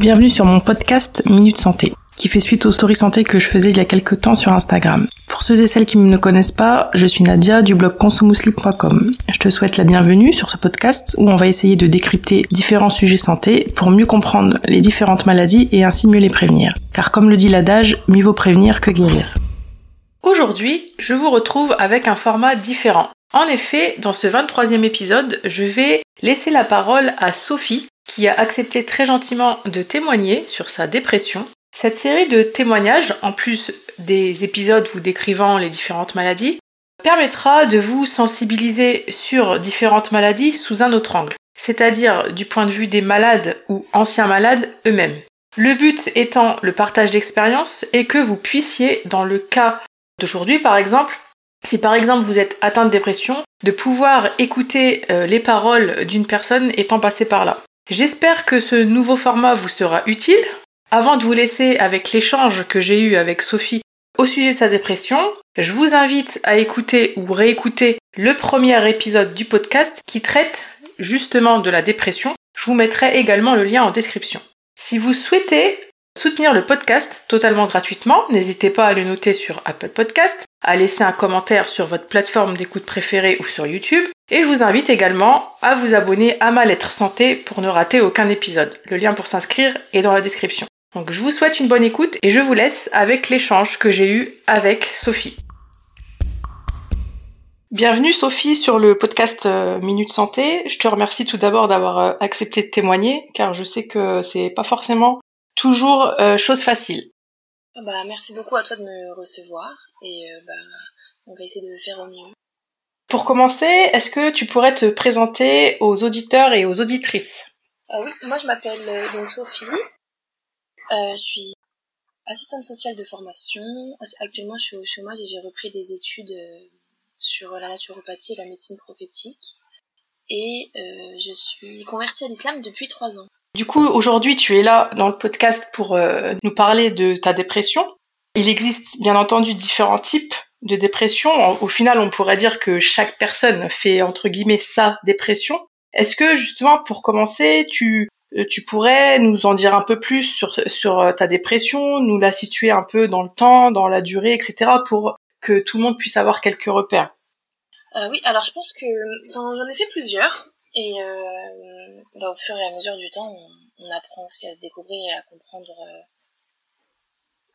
Bienvenue sur mon podcast Minute Santé, qui fait suite aux stories santé que je faisais il y a quelques temps sur Instagram. Pour ceux et celles qui ne me connaissent pas, je suis Nadia du blog consumousli.com. Je te souhaite la bienvenue sur ce podcast où on va essayer de décrypter différents sujets santé pour mieux comprendre les différentes maladies et ainsi mieux les prévenir. Car comme le dit l'adage, mieux vaut prévenir que guérir. Aujourd'hui, je vous retrouve avec un format différent. En effet, dans ce 23e épisode, je vais laisser la parole à Sophie qui a accepté très gentiment de témoigner sur sa dépression. Cette série de témoignages, en plus des épisodes vous décrivant les différentes maladies, permettra de vous sensibiliser sur différentes maladies sous un autre angle, c'est-à-dire du point de vue des malades ou anciens malades eux-mêmes. Le but étant le partage d'expériences et que vous puissiez, dans le cas d'aujourd'hui par exemple, si par exemple vous êtes atteint de dépression, de pouvoir écouter euh, les paroles d'une personne étant passée par là. J'espère que ce nouveau format vous sera utile. Avant de vous laisser avec l'échange que j'ai eu avec Sophie au sujet de sa dépression, je vous invite à écouter ou réécouter le premier épisode du podcast qui traite justement de la dépression. Je vous mettrai également le lien en description. Si vous souhaitez soutenir le podcast totalement gratuitement, n'hésitez pas à le noter sur Apple Podcast, à laisser un commentaire sur votre plateforme d'écoute préférée ou sur YouTube, et je vous invite également à vous abonner à ma lettre santé pour ne rater aucun épisode. Le lien pour s'inscrire est dans la description. Donc je vous souhaite une bonne écoute et je vous laisse avec l'échange que j'ai eu avec Sophie. Bienvenue Sophie sur le podcast euh, Minute Santé. Je te remercie tout d'abord d'avoir euh, accepté de témoigner car je sais que c'est pas forcément toujours euh, chose facile. Bah merci beaucoup à toi de me recevoir et bah, on va essayer de le faire au mieux. Pour commencer, est-ce que tu pourrais te présenter aux auditeurs et aux auditrices? Euh, Oui, moi je m'appelle euh, donc Sophie. Euh, je suis assistante sociale de formation. Actuellement, je suis au chômage et j'ai repris des études sur la naturopathie et la médecine prophétique. Et je suis convertie à l'islam depuis trois ans. Du coup, aujourd'hui, tu es là dans le podcast pour nous parler de ta dépression. Il existe bien entendu différents types de dépression. Au final, on pourrait dire que chaque personne fait entre guillemets sa dépression. Est-ce que justement, pour commencer, tu euh, tu pourrais nous en dire un peu plus sur sur euh, ta dépression, nous la situer un peu dans le temps, dans la durée, etc. pour que tout le monde puisse avoir quelques repères? Euh, oui, alors je pense que j'en ai fait plusieurs et euh, bah, au fur et à mesure du temps, on, on, apprend aussi à se découvrir et à comprendre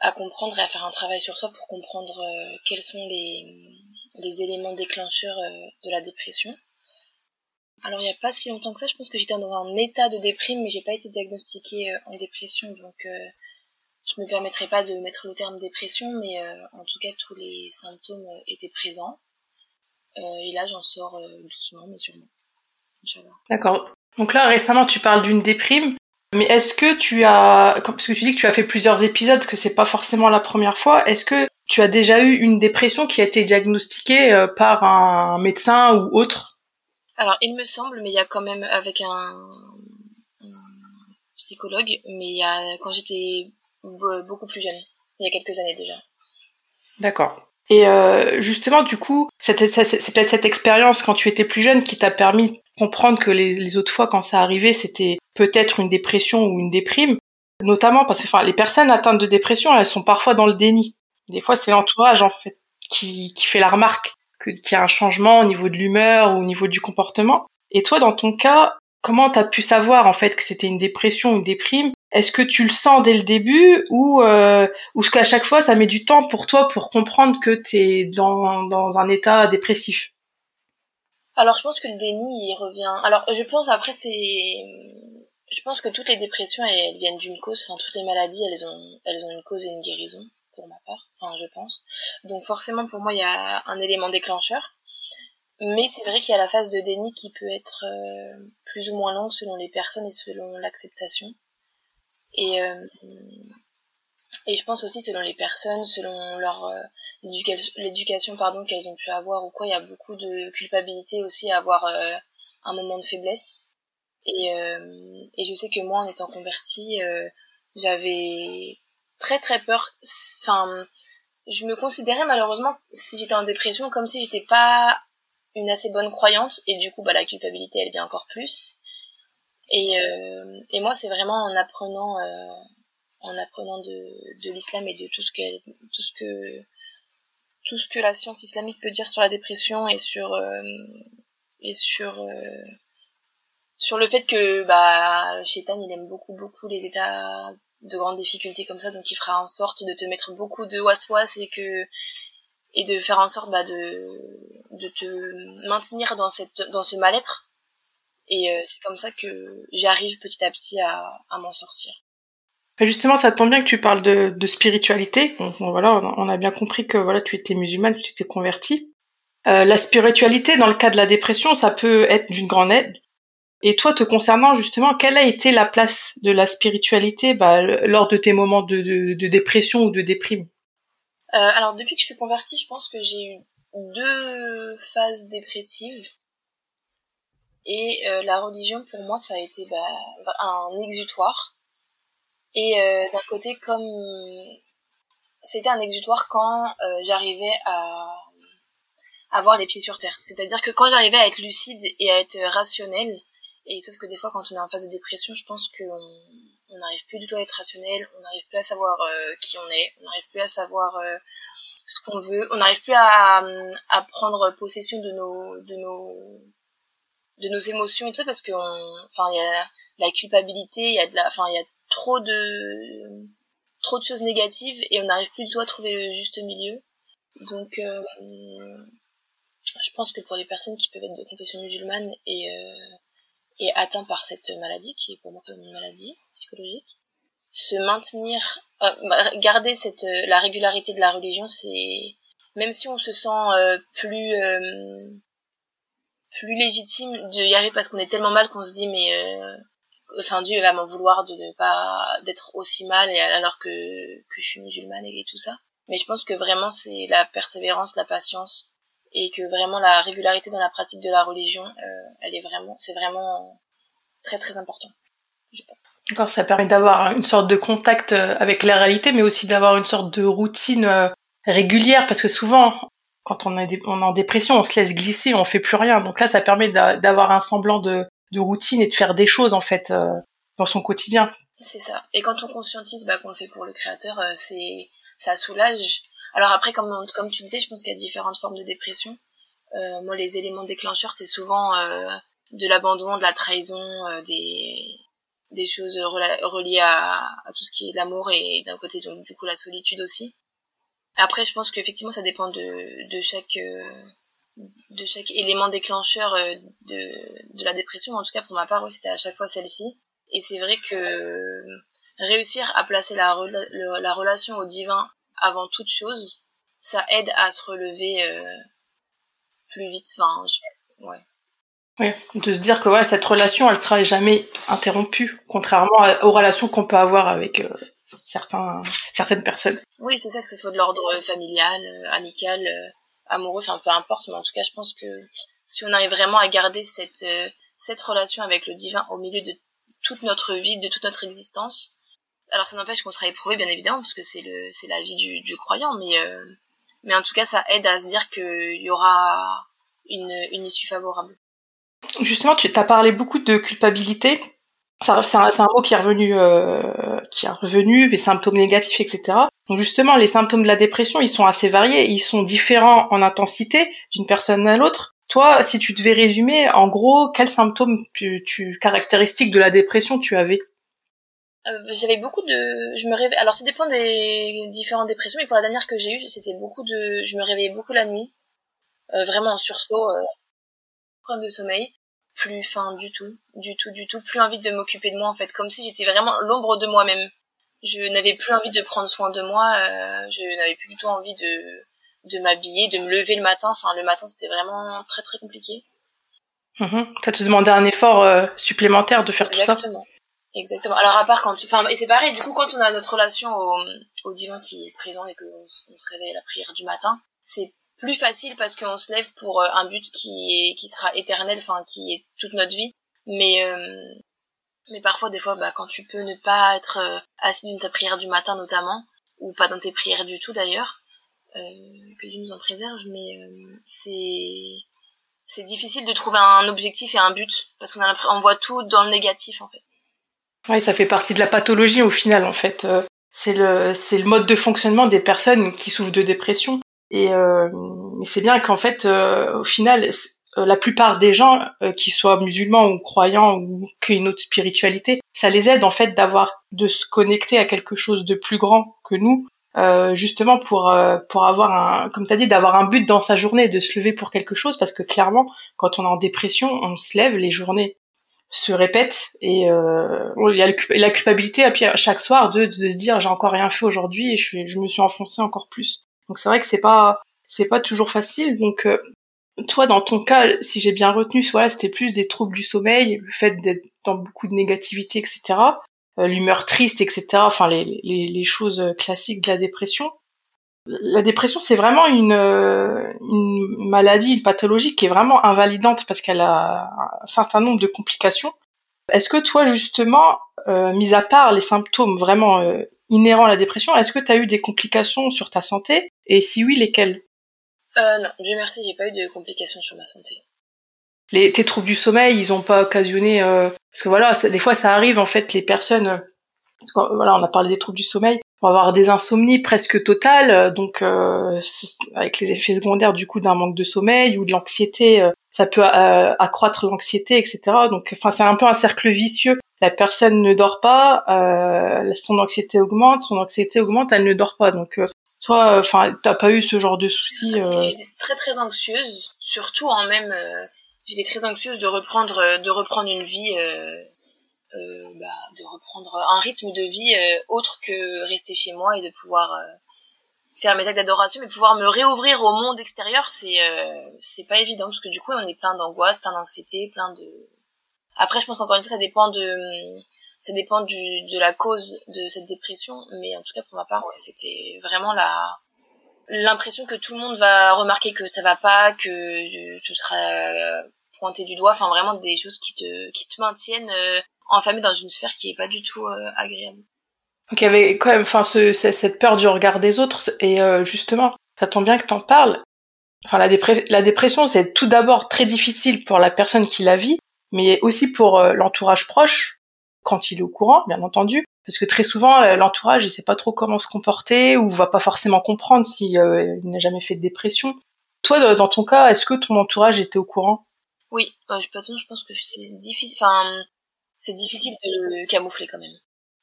à comprendre et à faire un travail sur soi pour comprendre euh, quels sont les, éléments déclencheurs euh, de la dépression. Alors il n'y a pas si longtemps que ça, je pense que j'étais dans un état de déprime, mais j'ai pas été diagnostiquée euh, en dépression, donc je me permettrai pas de mettre le terme dépression, mais en tout cas tous les symptômes étaient présents. et là j'en sors doucement, mais sûrement. D'accord. Donc là récemment tu parles d'une déprime. Mais est-ce que tu as, parce que tu dis que tu as fait plusieurs épisodes, que c'est pas forcément la première fois, est-ce que tu as déjà eu une dépression qui a été diagnostiquée euh, par un médecin ou autre? Alors, il me semble, mais il y a quand même avec un, psychologue, mais il y a quand j'étais beaucoup plus jeune, il y a quelques années déjà. D'accord. Et euh, justement, du coup, c'est peut-être cette expérience quand tu étais plus jeune qui t'a permis comprendre que les, autres fois, quand ça arrivait, c'était peut-être une dépression ou une déprime, notamment parce que enfin, les personnes atteintes de dépression, elles sont parfois dans le déni. Des fois, c'est l'entourage en fait qui, qui fait la remarque que qu'il y a un changement au niveau de l'humeur ou au niveau du comportement. Et toi, dans ton cas, comment t'as pu savoir en fait que c'était une dépression ou une déprime? Est-ce que tu le sens dès le début ou euh, ou est-ce qu'à chaque fois ça met du temps pour toi pour comprendre que t'es dans dans un état dépressif? Alors je pense que le déni il revient. Alors je pense après c'est je pense que toutes les dépressions elles, viennent d'une cause. Enfin toutes les maladies elles ont elles ont une cause et une guérison pour ma part. Enfin je pense. Donc forcément pour moi il y a un élément déclencheur. Mais c'est vrai qu'il y a la phase de déni qui peut être euh, plus ou moins longue selon les personnes et selon l'acceptation. Et euh, et je pense aussi selon les personnes selon leur euh, l'éducation pardon qu'elles ont pu avoir ou quoi il y a beaucoup de culpabilité aussi à avoir un moment de faiblesse et, euh, et je sais que moi, en étant convertie, euh, j'avais très très peur. Enfin, je me considérais malheureusement, si j'étais en dépression, comme si j'étais pas une assez bonne croyante. Et du coup, bah, la culpabilité, elle vient encore plus. Et, et moi, c'est vraiment en apprenant, en apprenant de, l'islam et de tout ce que, tout ce que, tout ce que la science islamique peut dire sur la dépression et sur, et sur, sur le fait que bah le shaitan il aime beaucoup beaucoup les états de grandes difficultés comme ça donc il fera en sorte de te mettre beaucoup de was-was et que et de faire en sorte bah, de de te maintenir dans cette dans ce mal-être. Et euh, c'est comme ça que j'arrive petit à petit à, à m'en sortir justement ça tombe bien que tu parles de, de spiritualité voilà on a bien compris que voilà tu étais musulmane tu t'es convertie euh, la spiritualité dans le cas de la dépression ça peut être d'une grande aide et toi, te concernant justement, quelle a été la place de la spiritualité bah, lors de tes moments de, de, dépression ou de déprime? Euh, Alors depuis que je suis convertie, je pense que j'ai eu deux phases dépressives. Et euh, la religion, pour moi, ça a été bah, un exutoire. Et euh, d'un côté, comme c'était un exutoire quand euh, j'arrivais à avoir les pieds sur terre. C'est-à-dire que quand j'arrivais à être lucide et à être rationnelle, et sauf que des fois, quand on est en phase de dépression, je pense qu'on on n'arrive plus du tout à être rationnel, on n'arrive plus à savoir euh, qui on est, on n'arrive plus à savoir euh, ce qu'on veut, on n'arrive plus à, à prendre possession de nos de nos de nos émotions et tout ça parce que enfin il y a la culpabilité, il y a de la enfin il y a trop de trop de choses négatives et on n'arrive plus du tout à trouver le juste milieu. Donc euh, je pense que pour les personnes qui peuvent être de confession musulmane et et atteint par cette maladie, qui est pour moi comme une maladie psychologique, se maintenir, euh, bah, garder cette euh, la régularité de la religion, c'est même si on se sent euh, plus euh, plus légitime de y arriver parce qu'on est tellement mal qu'on se dit mais enfin Dieu va m'en vouloir de ne pas d'être aussi mal et alors que que je suis musulmane et tout ça. Mais je pense que vraiment c'est la persévérance, la patience et que vraiment la régularité dans la pratique de la religion, euh, elle est vraiment, c'est vraiment très très important. D'accord, ça permet d'avoir une sorte de contact euh, avec la réalité, mais aussi d'avoir une sorte de routine euh, régulière, parce que souvent, quand on est, on est en dépression, on se laisse glisser, on fait plus rien. Donc là, ça permet d'avoir un semblant de, de, routine et de faire des choses en fait dans son quotidien. C'est ça. Et quand on conscientise bah, qu'on le fait pour le créateur, c'est ça soulage alors après, comme, comme tu disais, je pense qu'il y a différentes formes de dépression. Euh, moi, les éléments déclencheurs, c'est souvent euh, de l'abandon, de la trahison, euh, des, des choses reliées à, à, tout ce qui est l'amour et d'un côté, donc, du coup, la solitude aussi. Après, je pense qu'effectivement, ça dépend de, de chaque de chaque élément déclencheur de, de la dépression. En tout cas, pour ma part, c'était à chaque fois celle-ci. Et c'est vrai que réussir à placer la, la relation au divin avant toute chose, ça aide à se relever euh, plus vite. Enfin, ouais. Ouais, de se dire que voilà, cette relation, elle sera jamais interrompue, contrairement aux relations qu'on peut avoir avec euh, certains, certaines personnes. Oui, c'est ça, que ce soit de l'ordre familial, euh, amical, amoureux, enfin peu importe, mais en tout cas, je pense que si on arrive vraiment à garder cette, cette relation avec le divin au milieu de toute notre vie, de toute notre existence, alors ça n'empêche qu'on sera éprouvé bien évidemment parce que c'est le c'est la vie du, du croyant mais euh, mais en tout cas ça aide à se dire qu'il y aura une, une issue favorable. Justement, tu as parlé beaucoup de culpabilité. C'est un, un, mot qui est revenu, euh, qui est revenu, les symptômes négatifs, etc. Donc justement, les symptômes de la dépression, ils sont assez variés, ils sont différents en intensité d'une personne à l'autre. Toi, si tu devais résumer, en gros, quels symptômes caractéristiques de la dépression tu avais? Euh, j'avais beaucoup de je me réveillais alors ça dépend des différentes dépressions mais pour la dernière que j'ai eue c'était beaucoup de je me réveillais beaucoup la nuit euh, vraiment en sursaut euh, problème de sommeil plus fin du tout du tout du tout plus envie de m'occuper de moi en fait. Comme si j'étais vraiment l'ombre de moi-même. Je n'avais plus envie de prendre soin de moi euh, je n'avais plus du tout envie de de m'habiller de me lever le matin. Enfin le matin c'était vraiment très très compliqué. Mmh. ça te demandait un effort euh, supplémentaire de faire tout ça. Exactement. Exactement. Alors à part quand tu... Enfin, et c'est pareil, du coup, quand on a notre relation au, au divin qui est présent et qu'on on se réveille à la prière du matin, c'est plus facile parce qu'on se lève pour euh, un but qui est qui sera éternel, enfin qui est toute notre vie. Mais euh, mais parfois, des fois, bah, quand tu peux ne pas être euh, assis dans ta prière du matin notamment, ou pas dans tes prières du tout d'ailleurs, euh, que Dieu nous en préserve, mais c'est c'est difficile de trouver un objectif et un but parce qu'on on voit tout dans le négatif en fait. Oui, ça fait partie de la pathologie au final en fait. Euh, c'est le c'est le mode de fonctionnement des personnes qui souffrent de dépression et euh, c'est bien qu'en fait euh, au final euh, la plupart des gens qui soient musulmans ou croyants ou qui aient une autre spiritualité, ça les aide en fait d'avoir de se connecter à quelque chose de plus grand que nous euh, justement pour euh, pour avoir un comme tu as dit d'avoir un but dans sa journée de se lever pour quelque chose. Parce que clairement quand on est en dépression on se lève les journées se répètent et euh, il y a la culpabilité à chaque soir de, de se dire j'ai encore rien fait aujourd'hui et je, je me suis enfoncé encore plus donc c'est vrai que c'est pas c'est pas toujours facile donc euh, toi dans ton cas si j'ai bien retenu voilà c'était plus des troubles du sommeil le fait d'être dans beaucoup de négativité etc euh, l'humeur triste, etc. Enfin, les, les, les, choses classiques de la dépression. La dépression, c'est vraiment une, euh, une maladie, une pathologie qui est vraiment invalidante parce qu'elle a un certain nombre de complications. Est-ce que toi, justement, euh, mis à part les symptômes vraiment euh, inhérents à la dépression, est-ce que tu as eu des complications sur ta santé? Et si oui, lesquelles? Euh, Non, Dieu merci, j'ai pas eu de complications sur ma santé. Les, tes troubles du sommeil, ils ont pas occasionné euh, parce que voilà, des fois ça arrive en fait les personnes. Parce voilà, on a parlé des troubles du sommeil. On va avoir des insomnies presque totales, euh, donc euh, avec les effets secondaires du coup d'un manque de sommeil ou de l'anxiété, ça peut accroître l'anxiété, etc. Donc, enfin, c'est un peu un cercle vicieux. La personne ne dort pas, son anxiété augmente, son anxiété augmente, elle ne dort pas. Donc, toi, enfin, t'as pas eu ce genre de soucis J'étais très très anxieuse, surtout en même j'étais très anxieuse de reprendre euh, de reprendre une vie euh, euh, bah, de reprendre un rythme de vie euh, autre que rester chez moi et de pouvoir euh, faire mes actes d'adoration mais pouvoir me réouvrir au monde extérieur c'est c'est pas évident parce que du coup on est plein d'angoisse plein d'anxiété plein de après je pense qu'encore une fois ça dépend de ça dépend du, de la cause de cette dépression mais en tout cas pour ma part c'était vraiment la l'impression que tout le monde va remarquer que ça va pas que je, ce sera pointer du doigt, enfin vraiment des choses qui te qui te maintiennent euh, enfermé dans une sphère qui est pas du tout euh, agréable. Donc il y avait quand même, enfin ce, cette peur du regard des autres et euh, justement, ça tombe bien que t'en parles. Enfin la, la dépression, c'est tout d'abord très difficile pour la personne qui la vit, mais aussi pour l'entourage proche quand il est au courant, bien entendu, parce que très souvent l'entourage il sait pas trop comment se comporter ou va pas forcément comprendre si il n'a jamais fait de dépression. Toi, dans ton cas, est-ce que ton entourage était au courant? Oui, euh, je pense que c'est difficile. Enfin, c'est difficile de le camoufler quand même,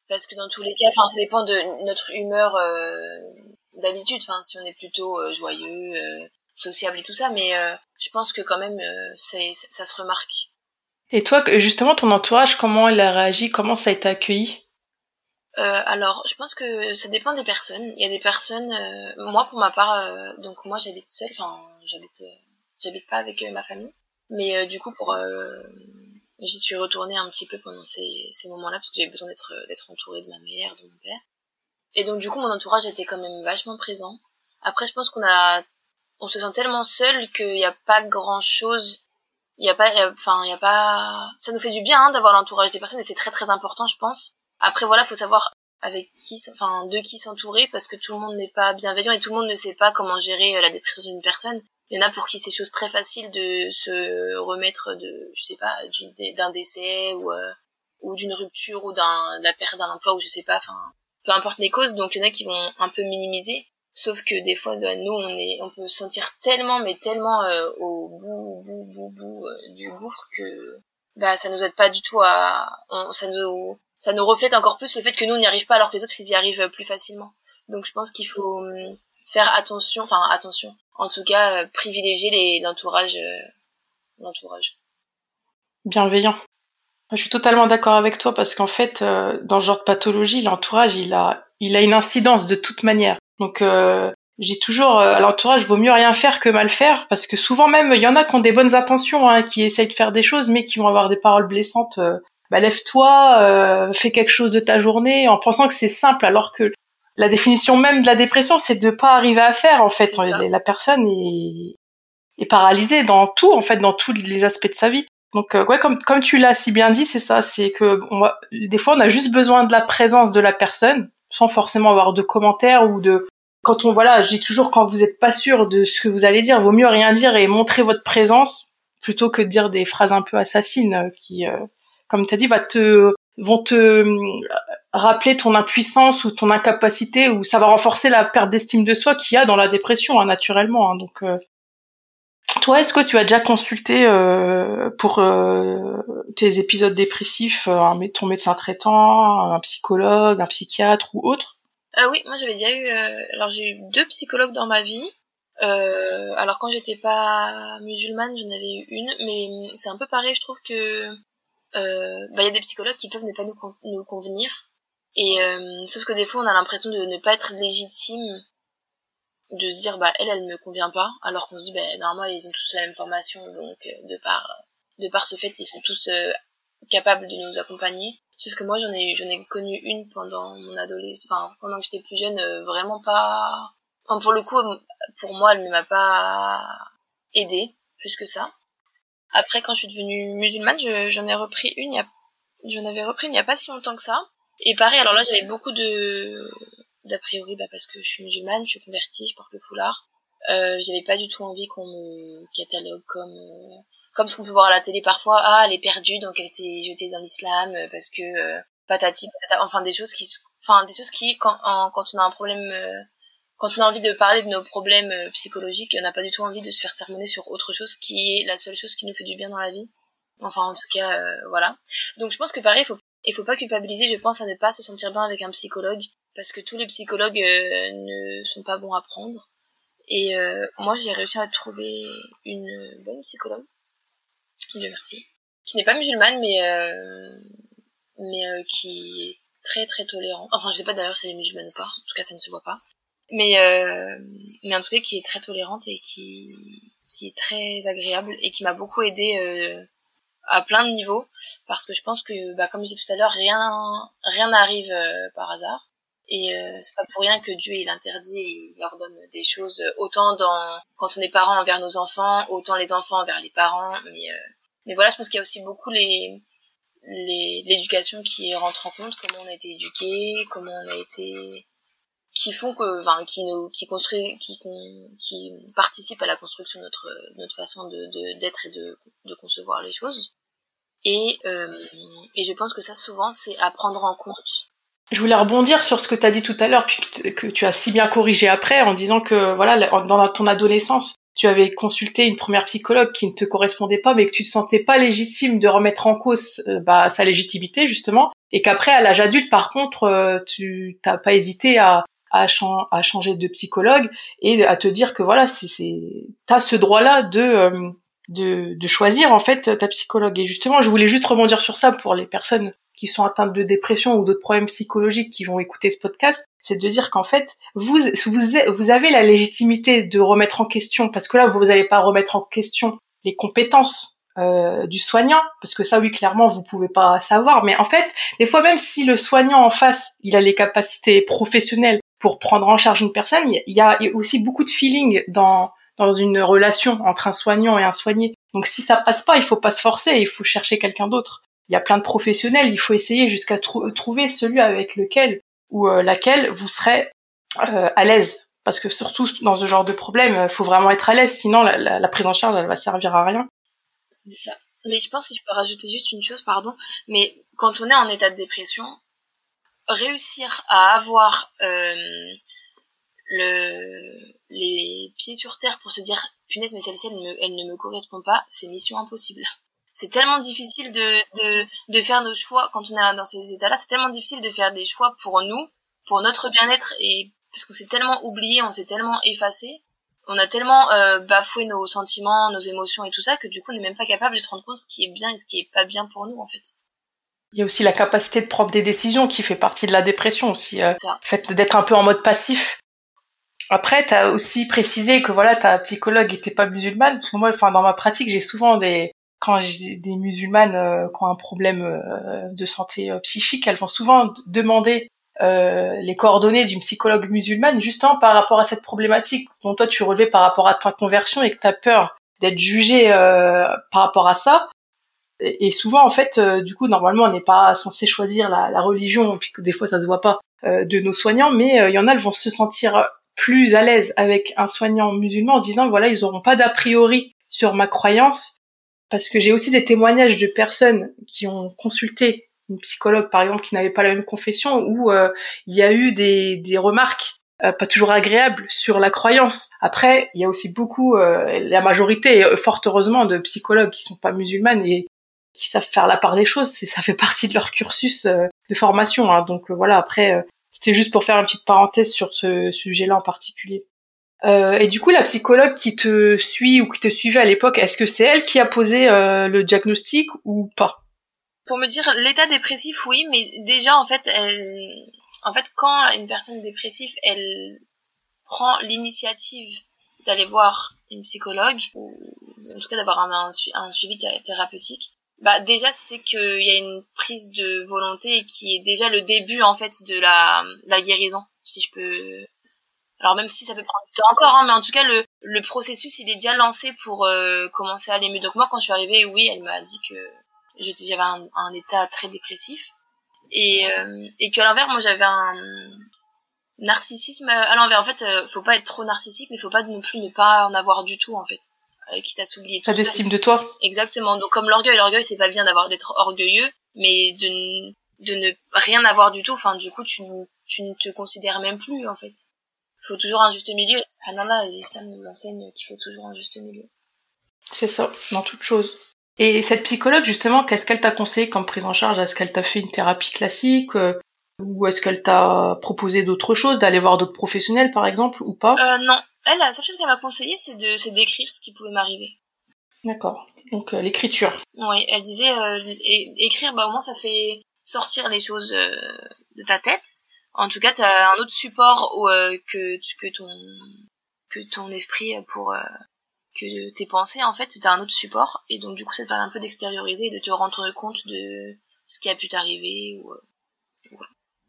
parce que dans tous les cas, enfin, ça dépend de notre humeur euh, d'habitude. Enfin, si on est plutôt euh, joyeux, euh, sociable et tout ça, mais euh, je pense que quand même, ça se remarque. Et toi, justement, ton entourage, comment il a réagi? Comment ça a été accueilli? Alors, je pense que ça dépend des personnes. Il y a des personnes, moi pour ma part, donc moi j'habite seule, enfin j'habite, j'habite pas avec ma famille. Mais euh, du coup, pour euh, j'y suis retournée un petit peu pendant ces, ces moments-là parce que j'avais besoin d'être d'être entourée de ma mère, de mon père. Et donc du coup, mon entourage était quand même vachement présent. Après, je pense qu'on a, on se sent tellement seul qu'il n'y a pas grand chose. Il y a pas, enfin, il y a pas. Ça nous fait du bien hein, d'avoir l'entourage des personnes et c'est très très important, je pense. Après, voilà, faut savoir avec qui, enfin, de qui s'entourer parce que tout le monde n'est pas bienveillant et tout le monde ne sait pas comment gérer euh, la dépression d'une personne. Il y en a pour qui c'est chose très facile de se remettre de, je sais pas, d'un décès ou euh, ou d'une rupture ou d'un la perte d'un emploi ou je sais pas, enfin, peu importe les causes. Donc il y en a qui vont un peu minimiser. Sauf que des fois, bah, nous, on est, on peut sentir tellement, mais tellement euh, au bout, bout, bout, bout euh, du gouffre que bah ça nous aide pas du tout à, ça nous, ça nous reflète encore plus le fait que nous on n'y arrive pas alors que les autres ils y arrivent plus facilement. Donc je pense qu'il faut hum, faire attention, enfin attention, en tout cas euh, privilégier l'entourage euh, l'entourage. Bienveillant. Je suis totalement d'accord avec toi parce qu'en fait euh, dans ce genre de pathologie l'entourage il a il a une incidence de toute manière donc j'ai toujours à l'entourage vaut mieux rien faire que mal faire parce que souvent même il y en a qui ont des bonnes intentions hein, qui essayent de faire des choses mais qui vont avoir des paroles blessantes bah lève-toi fais quelque chose de ta journée en pensant que c'est simple alors que la définition même de la dépression, c'est de pas arriver à faire en fait. La personne est, est paralysée dans tout en fait, dans tous les aspects de sa vie. Donc euh, ouais, comme comme tu l'as si bien dit, c'est ça, c'est que on des fois on a juste besoin de la présence de la personne sans forcément avoir de commentaires ou de quand on voilà, je dis toujours quand vous êtes pas sûr de ce que vous allez dire, vaut mieux rien dire et montrer votre présence plutôt que de dire des phrases un peu assassines qui, comme tu as dit, va te vont te rappeler ton impuissance ou ton incapacité ou ça va renforcer la perte d'estime de soi qu'il y a dans la dépression hein, naturellement. Hein. donc toi, est-ce que tu as déjà consulté euh, pour euh, tes épisodes dépressifs euh, ton médecin traitant, un psychologue, un psychiatre ou autre? Oui, moi j'avais déjà eu. alors j'ai eu deux psychologues dans ma vie. alors quand j'étais pas musulmane, j'en avais eu une, mais c'est un peu pareil. Je trouve que bah, il y a des psychologues qui peuvent ne pas nous, nous convenir. Et sauf que des fois, on a l'impression de ne pas être légitime de se dire bah elle elle me convient pas alors qu'on se dit bah normalement ils ont tous la même formation donc euh, de par de par ce fait ils sont tous euh, capables de nous accompagner sauf que moi j'en ai j'en ai connu une pendant mon adolescence enfin pendant que j'étais plus jeune euh, vraiment pas enfin, pour le coup pour moi elle ne m'a pas aidé plus que ça après quand je suis devenue musulmane j'en ai repris une il j'en avais repris une il y a pas si longtemps que ça et pareil alors là j'avais beaucoup de d'a priori bah, parce que je suis musulmane, je suis convertie, je porte le foulard. Euh, j'avais pas du tout envie qu'on me catalogue comme euh, comme ce qu'on peut voir à la télé parfois. Ah elle est perdue donc elle s'est jetée dans l'islam euh, parce que euh, patati patata. Enfin des choses qui enfin des choses qui quand quand on a un problème euh, quand on a envie de parler de nos problèmes psychologiques on n'a pas du tout envie de se faire sermonner sur autre chose qui est la seule chose qui nous fait du bien dans la vie. Enfin en tout cas voilà. Donc je pense que pareil il faut il faut pas culpabiliser, je pense, à ne pas se sentir bien avec un psychologue, parce que tous les psychologues ne sont pas bons à prendre. Et euh, moi, j'ai réussi à trouver une bonne psychologue, Dieu merci, qui n'est pas musulmane, mais euh, mais qui est très très tolérante. Enfin, je sais pas d'ailleurs si elle est musulmane ou pas. En tout cas, ça ne se voit pas. Mais mais en tout cas, qui est très tolérante et qui qui est très agréable et qui m'a beaucoup aidé à plein de niveaux parce que je pense que bah, comme je disais tout à l'heure rien rien n'arrive euh, par hasard et euh, c'est pas pour rien que Dieu il interdit il ordonne des choses autant dans quand on est parent envers nos enfants autant les enfants envers les parents. Mais euh, mais voilà je pense qu'il y a aussi beaucoup les l'éducation qui rentre en compte comment on a été éduqué comment on a été qui font que enfin qui nous qui construit qui qui participent à la construction de notre notre façon de d'être et de de concevoir les choses. Et euh, et je pense que ça souvent c'est à prendre en compte je voulais rebondir sur ce que tu as dit tout à l'heure puis que tu as si bien corrigé après en disant que voilà dans ton adolescence tu avais consulté une première psychologue qui ne te correspondait pas mais que tu te sentais pas légitime de remettre en cause euh, bah, sa légitimité justement et qu'après à l'âge adulte par contre euh, tu t'as pas hésité à changer de psychologue et à te dire que voilà, c'est t'as ce droit-là de, euh, de de choisir en fait ta psychologue. Et justement, je voulais juste rebondir sur ça pour les personnes qui sont atteintes de dépression ou d'autres problèmes psychologiques qui vont écouter ce podcast, c'est de dire qu'en fait, vous, vous, vous avez la légitimité de remettre en question, parce que là, vous n'allez pas remettre en question les compétences euh, du soignant, parce que ça, oui, clairement, vous pouvez pas savoir. Mais en fait, des fois, même si le soignant en face, il a les capacités professionnelles pour prendre en charge une personne, il y a aussi beaucoup de feeling dans dans une relation entre un soignant et un soigné. Donc si ça passe pas, il faut pas se forcer, il faut chercher quelqu'un d'autre. Il y a plein de professionnels, il faut essayer jusqu'à trouver celui avec lequel ou euh, laquelle vous serez euh, à l'aise. Parce que surtout dans ce genre de problème, il faut vraiment être à l'aise, sinon la, prise en charge, elle va servir à rien. C'est ça. Mais je pense que je peux rajouter juste une chose, pardon, mais quand on est en état de dépression, réussir à avoir euh, le, les pieds sur terre pour se dire punaise mais celle-ci elle, elle ne me correspond pas, c'est mission impossible. C'est tellement difficile de, de, de faire nos choix quand on est dans ces états-là, c'est tellement difficile de faire des choix pour nous, pour notre bien-être et parce qu'on s'est tellement oublié, on s'est tellement effacé, on a tellement euh, bafoué nos sentiments, nos émotions et tout ça que du coup on n'est même pas capable de se rendre compte ce qui est bien et ce qui est pas bien pour nous en fait. Il y a aussi la capacité de prendre des décisions qui fait partie de la dépression aussi. Euh, le fait d'être un peu en mode passif. Après, tu as aussi précisé que voilà, ta psychologue était pas musulmane. Parce que moi, enfin, dans ma pratique, j'ai souvent des quand des musulmanes euh, qui ont un problème euh, de santé euh, psychique, elles vont souvent demander les coordonnées d'une psychologue musulmane justement par rapport à cette problématique. Dont toi tu relevais par rapport à ta conversion et que tu as peur d'être jugé par rapport à ça. Et souvent en fait euh, du coup normalement on n'est pas censé choisir la, la, religion puis que des fois ça se voit pas euh, de nos soignants mais euh, il y en a elles vont se sentir plus à l'aise avec un soignant musulman en disant voilà ils auront pas d'a priori sur ma croyance parce que j'ai aussi des témoignages de personnes qui ont consulté une psychologue, par exemple, qui n'avait pas la même confession, où euh, il y a eu des, des remarques euh, pas toujours agréables sur la croyance. Après, il y a aussi beaucoup, euh, la majorité, fort heureusement, de psychologues qui sont pas musulmanes et qui savent faire la part des choses. Ça fait partie de leur cursus de formation. Hein. Donc voilà. Après, c'était juste pour faire une petite parenthèse sur ce sujet-là en particulier. Euh, et du coup, la psychologue qui te suit ou qui te suivait à l'époque, est-ce que c'est elle qui a posé euh, le diagnostic ou pas? Pour me dire l'état dépressif, oui, mais déjà en fait, elle... en fait, quand une personne dépressive, elle prend l'initiative d'aller voir une psychologue ou en tout cas d'avoir un, un, suivi thérapeutique, bah déjà c'est qu'il y a une prise de volonté qui est déjà le début en fait de la, la guérison, si je peux alors même si ça peut prendre du temps encore, hein, mais en tout cas le, le processus il est déjà lancé pour euh, commencer à aller mieux. Donc moi quand je suis arrivée, oui, elle m'a dit que j'avais un, un, état très dépressif et euh, et qu'à l'envers moi j'avais un narcissisme à l'envers. En fait, euh, faut pas être trop narcissique, mais faut pas non plus ne pas en avoir du tout en fait. Euh, quitte à s'oublier. Pas d'estime de toi. Exactement. Donc comme l'orgueil, l'orgueil c'est pas bien d'avoir d'être orgueilleux, mais de de ne rien avoir du tout. Enfin du coup tu tu ne te considères même plus en fait faut toujours un juste milieu. Ah non, là, l'islam nous enseigne qu'il faut toujours un juste milieu. C'est ça, dans toute chose. Et cette psychologue, justement, qu'est-ce qu'elle t'a conseillé comme prise en charge? Est-ce qu'elle t'a fait une thérapie classique euh, Ou est-ce qu'elle t'a proposé d'autres choses, d'aller voir d'autres professionnels, par exemple, ou pas? Euh, Non. Elle, la seule chose qu'elle m'a conseillé, c'est d'écrire ce qui pouvait m'arriver. D'accord. Donc, euh, l'écriture. Oui, elle disait, euh, écrire, bah, au moins, ça fait sortir les choses de ta tête en tout cas, tu as un autre support euh, que que ton que ton esprit pour euh, que tes pensées en fait, tu as un autre support et donc du coup ça te permet un peu d'extérioriser et de te rendre compte de ce qui a pu t'arriver ou euh,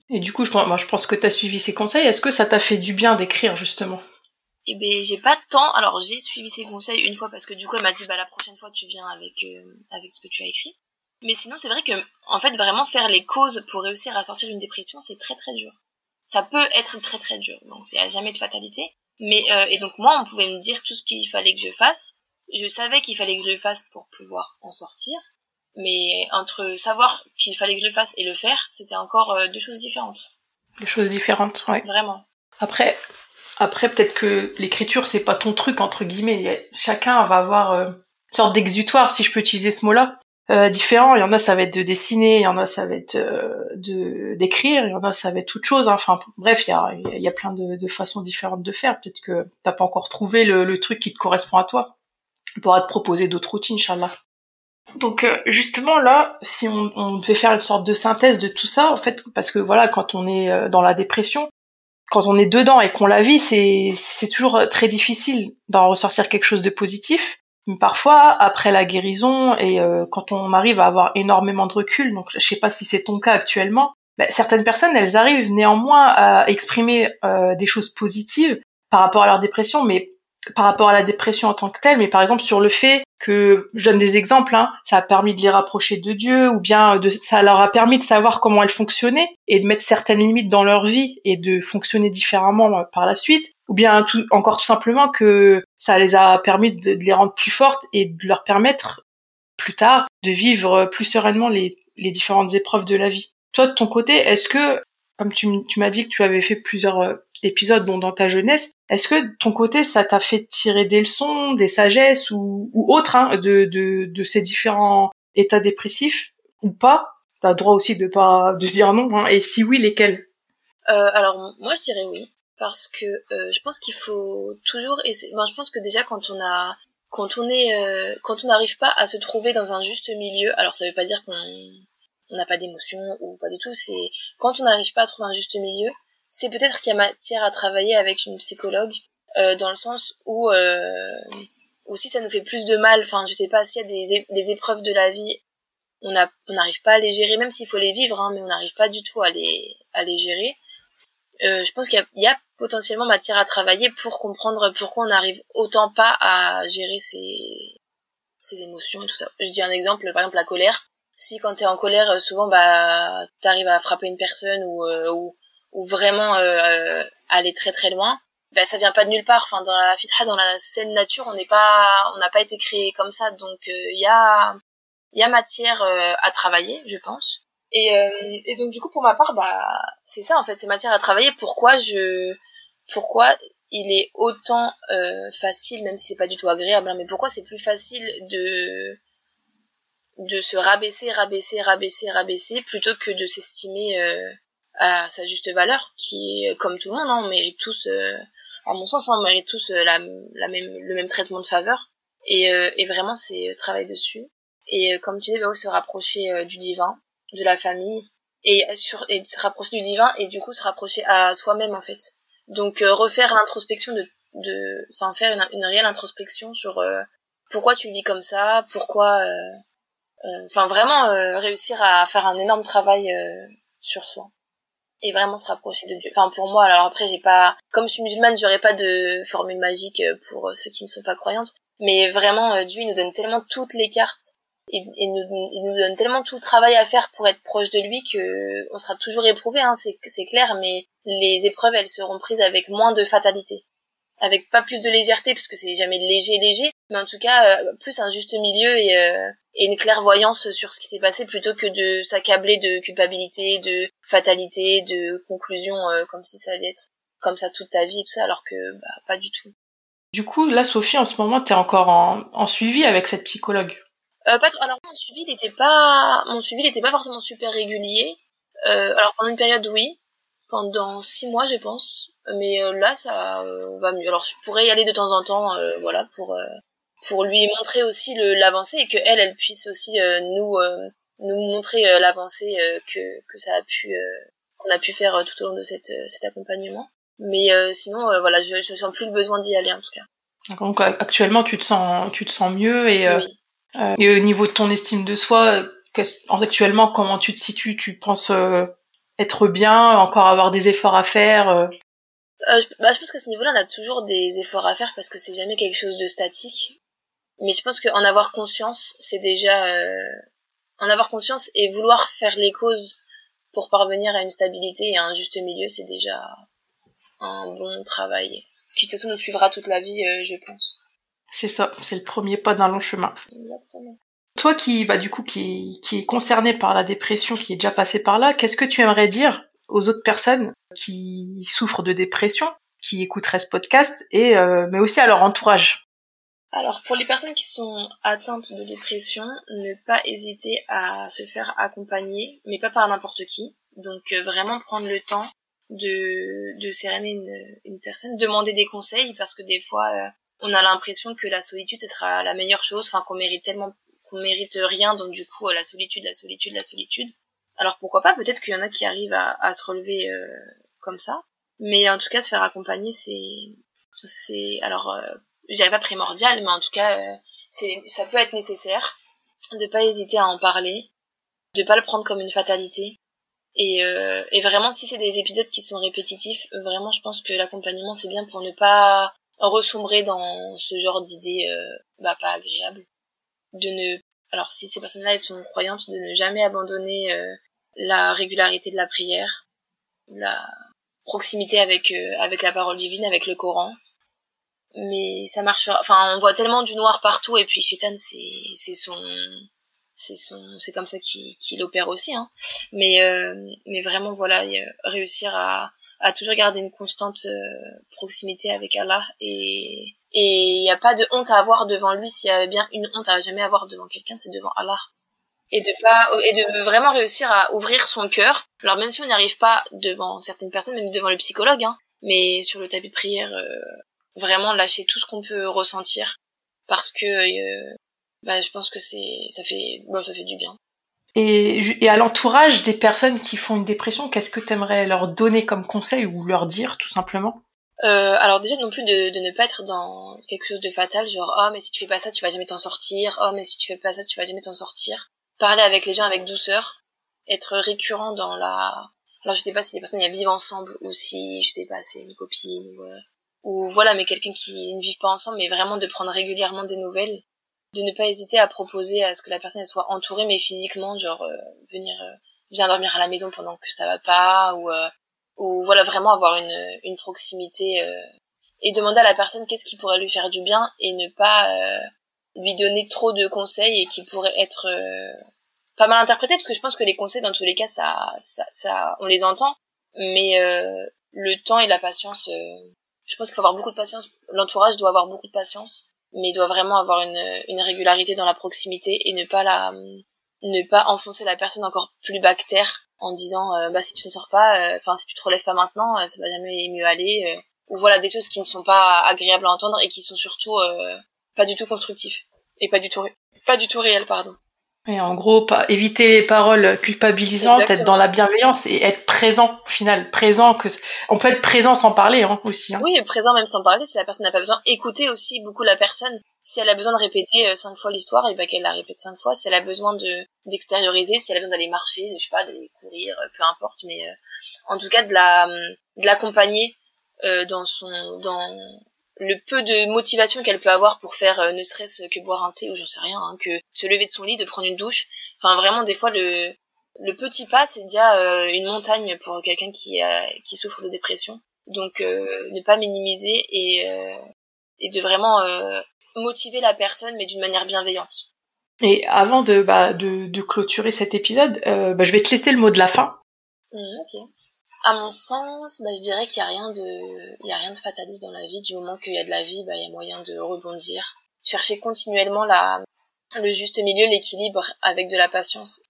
Et du coup, je, moi, je pense que tu as suivi ses conseils. Est-ce que ça t'a fait du bien d'écrire, justement? Eh ben, j'ai pas de temps. Alors, j'ai suivi ses conseils une fois parce que du coup, elle m'a dit, bah, la prochaine fois, tu viens avec, avec ce que tu as écrit. Mais sinon, c'est vrai que, en fait, vraiment faire les causes pour réussir à sortir d'une dépression, c'est très très dur. Ça peut être très très dur, donc il n'y a jamais de fatalité. Mais euh, et donc moi, on pouvait me dire tout ce qu'il fallait que je fasse. Je savais qu'il fallait que je le fasse pour pouvoir en sortir. Mais entre savoir qu'il fallait que je le fasse et le faire, c'était encore euh, deux choses différentes. Deux choses différentes, ouais. Vraiment. Après, après peut-être que l'écriture c'est pas ton truc entre guillemets. Chacun va avoir euh, une sorte d'exutoire, si je peux utiliser ce mot-là euh, différents. Il y en a, ça va être de dessiner, il y en a, ça va être euh, de d'écrire, il y en a, ça va être toute chose. Hein. Enfin, bref, il y a, il y a plein de, de, façons différentes de faire. Peut-être que t'as pas encore trouvé le, le, truc qui te correspond à toi. On pourra te proposer d'autres routines, Inch'Allah. Donc euh, justement là, si on, on, devait faire une sorte de synthèse de tout ça, en fait, parce que voilà, quand on est euh, dans la dépression, quand on est dedans et qu'on la vit, c'est toujours très difficile d'en ressortir quelque chose de positif. Parfois, après la guérison et euh, quand on arrive à avoir énormément de recul, donc je sais pas si c'est ton cas actuellement, bah, certaines personnes, elles arrivent néanmoins à exprimer euh, des choses positives par rapport à leur dépression, mais par rapport à la dépression en tant que telle, mais par exemple sur le fait que, je donne des exemples, hein, ça a permis de les rapprocher de Dieu, ou bien de, ça leur a permis de savoir comment elles fonctionnaient et de mettre certaines limites dans leur vie et de fonctionner différemment euh, par la suite, ou bien tout, encore tout simplement que ça les a permis de, les rendre plus fortes et de leur permettre plus tard de vivre plus sereinement les, différentes épreuves de la vie. Toi, de ton côté, est-ce que, comme tu, m'as dit que tu avais fait plusieurs euh, épisodes dans ta jeunesse, est-ce que ton côté, ça t'a fait tirer des leçons, des sagesses ou, ou autres hein, de, de, de, ces différents états dépressifs ou pas? T'as droit aussi de pas de dire non. Hein, et si oui, lesquels? Euh, Alors moi, je dirais oui parce que euh, je pense qu'il faut toujours essayer. Je pense que déjà quand on a quand on est euh, quand on n'arrive pas à se trouver dans un juste milieu, alors ça veut pas dire qu'on n'a pas d'émotion ou pas du tout. C'est quand on n'arrive pas à trouver un juste milieu, c'est peut-être qu'il y a matière à travailler avec une psychologue euh, dans le sens où euh, aussi ça nous fait plus de mal enfin je sais pas s'il y a des, des épreuves de la vie on a on n'arrive pas à les gérer même s'il faut les vivre hein, mais on n'arrive pas du tout à les à les gérer je pense qu'il y, y, a potentiellement matière à travailler pour comprendre pourquoi on n'arrive autant pas à gérer ses ses émotions tout ça je dis un exemple par exemple la colère si quand t'es en colère souvent bah t'arrives à frapper une personne ou, euh, ou vraiment euh, aller très très loin, bah, ça vient pas de nulle part. Enfin, dans la fitra, dans la scène nature, on n'est pas, on n'a pas été créé comme ça. Donc, il y a, il y a matière à travailler, je pense. Et, et donc, du coup, pour ma part, bah, c'est ça en fait, c'est matière à travailler. Pourquoi je, pourquoi il est autant euh, facile, même si c'est pas du tout agréable, hein, mais pourquoi c'est plus facile de de se rabaisser, rabaisser, rabaisser, rabaisser, plutôt que de s'estimer euh, à sa juste valeur, qui comme tout le monde, hein, on mérite tous, euh, à mon sens, hein, on mérite tous la, la même, le même traitement de faveur, et, et vraiment c'est travail dessus. Et comme tu dis, bah, se rapprocher du divin, de la famille, et, et se rapprocher du divin, et du coup se rapprocher à soi-même en fait donc euh, refaire l'introspection de, de, enfin faire une, réelle introspection sur euh, pourquoi tu vis comme ça, pourquoi, euh, enfin vraiment réussir à faire un énorme travail sur soi et vraiment se rapprocher de Dieu. Enfin pour moi, alors après j'ai pas, comme je suis musulmane, j'aurais pas de formule magique pour ceux qui ne sont pas croyantes, mais vraiment Dieu nous donne tellement toutes les cartes il, nous, il nous donne tellement tout le travail à faire pour être proche de lui que on sera toujours éprouvé, hein, c'est, clair, mais les épreuves, elles seront prises avec moins de fatalité. Avec pas plus de légèreté, parce que c'est jamais léger, léger, mais en tout cas, euh, plus un juste milieu et, euh, et une clairvoyance sur ce qui s'est passé plutôt que de s'accabler de culpabilité, de fatalité, de conclusion, euh, comme si ça allait être comme ça toute ta vie et tout ça, alors que bah, pas du tout. Du coup, là, Sophie, en ce moment, t'es encore en, en suivi avec cette psychologue. Euh, pas Alors mon suivi, il était pas, mon suivi, il était pas forcément super régulier. Euh, alors pendant une période, oui, pendant six mois, je pense. Mais euh, là, ça euh, va mieux. Alors je pourrais y aller de temps en temps, euh, voilà, pour pour lui montrer aussi l'avancée et que elle, elle puisse aussi nous nous montrer l'avancée que que ça a pu qu'on a pu faire tout au long de cette cet accompagnement. Mais sinon, voilà, je, je sens plus le besoin d'y aller en tout cas. Donc actuellement, tu te sens tu te sens mieux et oui euh, et au niveau de ton estime de soi, actuellement, comment tu te situes? Tu penses euh, être bien, encore avoir des efforts à faire euh? euh je, bah, je pense qu'à ce niveau-là, on a toujours des efforts à faire parce que c'est jamais quelque chose de statique. Mais je pense qu'en avoir conscience, c'est déjà en avoir conscience et vouloir faire les causes pour parvenir à une stabilité et à un juste milieu, c'est déjà un bon travail qui de toute façon nous suivra toute la vie, je pense. C'est ça, c'est le premier pas d'un long chemin. Exactement. Toi qui, bah, du coup, qui, qui est concerné par la dépression, qui est déjà passé par là, qu'est-ce que tu aimerais dire aux autres personnes qui souffrent de dépression, qui écouteraient ce podcast, et euh, mais aussi à leur entourage? Alors, pour les personnes qui sont atteintes de dépression, ne pas hésiter à se faire accompagner, mais pas par n'importe qui. Donc, euh, vraiment prendre le temps de, de séréner une, une personne, demander des conseils, parce que des fois, euh, on a l'impression que la solitude ce sera la meilleure chose, enfin qu'on mérite tellement qu'on mérite rien, donc du coup la solitude, la solitude, la solitude. Alors pourquoi pas Peut-être qu'il y en a qui arrivent à, se relever euh, comme ça, mais en tout cas se faire accompagner, c'est c'est alors euh, je dirais pas primordial, mais en tout cas euh, c'est ça peut être nécessaire de pas hésiter à en parler, de pas le prendre comme une fatalité. Et, euh, et vraiment, si c'est des épisodes qui sont répétitifs, vraiment, je pense que l'accompagnement c'est bien pour ne pas ressombrer dans ce genre d'idées euh, bah, pas agréables. De ne, alors si ces personnes-là elles sont croyantes, de ne jamais abandonner euh, la régularité de la prière, la proximité avec euh, avec la parole divine, avec le Coran. Mais ça marche. Enfin, on voit tellement du noir partout et puis Shaitan c'est c'est son c'est son c'est comme ça qu'il qu'il opère aussi hein. Mais mais vraiment voilà réussir à à toujours garder une constante euh, proximité avec Allah et et il n'y a pas de honte à avoir devant lui. S'il y a bien une honte à jamais avoir devant quelqu'un c'est devant Allah. Et de pas et de vraiment réussir à ouvrir son cœur. Alors même si on n'y arrive pas devant certaines personnes même devant le psychologue hein, mais sur le tapis de prière euh, vraiment lâcher tout ce qu'on peut ressentir. Parce que euh, bah, je pense que c'est ça fait bon ça fait du bien et, et à l'entourage des personnes qui font une dépression, qu'est-ce que tu aimerais leur donner comme conseil ou leur dire tout simplement? Euh, alors déjà non plus de, de, ne pas être dans quelque chose de fatal, genre oh mais si tu fais pas ça tu vas jamais t'en sortir, oh mais si tu fais pas ça tu vas jamais t'en sortir. Parler avec les gens avec douceur, être récurrent dans la, alors je sais pas si les personnes y vivent ensemble ou si je sais pas c'est une copine ou, euh, ou voilà mais quelqu'un qui ne vit pas ensemble mais vraiment de prendre régulièrement des nouvelles de ne pas hésiter à proposer à ce que la personne soit entourée mais physiquement genre euh, venir euh, viens dormir à la maison pendant que ça va pas ou euh, ou voilà vraiment avoir une une proximité et demander à la personne qu'est-ce qui pourrait lui faire du bien et ne pas lui donner trop de conseils et qui pourraient être pas mal interprétés parce que je pense que les conseils dans tous les cas ça ça, ça on les entend mais le temps et la patience je pense qu'il faut avoir beaucoup de patience. L'entourage doit avoir beaucoup de patience mais doit vraiment avoir une, une régularité dans la proximité et ne pas la ne pas enfoncer la personne encore plus bactère en disant euh, bah si tu ne sors pas euh, enfin si tu te relèves pas maintenant euh, ça va jamais mieux aller ou voilà des choses qui ne sont pas agréables à entendre et qui sont surtout pas du tout constructifs et pas du tout pas du tout réels pardon et en gros, pas, éviter les paroles culpabilisantes, être dans la bienveillance et être présent, au final, présent. Que on peut être présent sans parler hein, aussi. Hein. Oui, présent même sans parler si la personne n'a pas besoin. Écouter aussi beaucoup la personne. Si elle a besoin de répéter euh, cinq fois l'histoire, et ben qu'elle la répète cinq fois. Si elle a besoin de d'extérioriser, si elle a besoin d'aller marcher, je sais pas, d'aller courir, euh, peu importe, mais euh, en tout cas de la de l'accompagner dans son dans le peu de motivation qu'elle peut avoir pour faire euh, ne serait-ce que boire un thé ou j'en sais rien, hein, que se lever de son lit, de prendre une douche. Enfin vraiment des fois le le petit pas c'est déjà euh, une montagne pour quelqu'un qui qui souffre de dépression. Donc euh, ne pas minimiser et et de vraiment motiver la personne mais d'une manière bienveillante. Et avant de bah, de, de clôturer cet épisode, bah, je vais te laisser le mot de la fin. Mmh, ok. À mon sens, bah, je dirais qu'il y a rien de, il y a rien de fataliste dans la vie. Du moment qu'il y a de la vie, bah, il y a moyen de rebondir. Chercher continuellement la, le juste milieu, l'équilibre avec de la patience.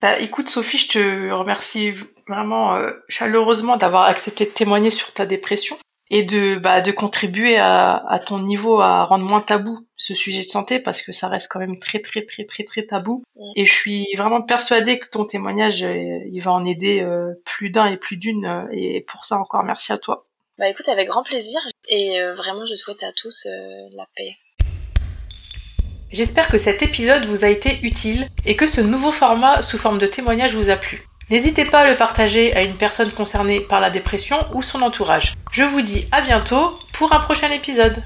Bah, écoute, Sophie, je te remercie vraiment euh, chaleureusement d'avoir accepté de témoigner sur ta dépression et de bah, de contribuer à, à ton niveau à rendre moins tabou ce sujet de santé parce que ça reste quand même très très très très très tabou et je suis vraiment persuadée que ton témoignage euh, il va en aider euh, plus d'un et plus d'une euh, et pour ça encore merci à toi. Bah écoute avec grand plaisir et vraiment je souhaite à tous la paix. J'espère que cet épisode vous a été utile et que ce nouveau format sous forme de témoignage vous a plu. N'hésitez pas à le partager à une personne concernée par la dépression ou son entourage. Je vous dis à bientôt pour un prochain épisode.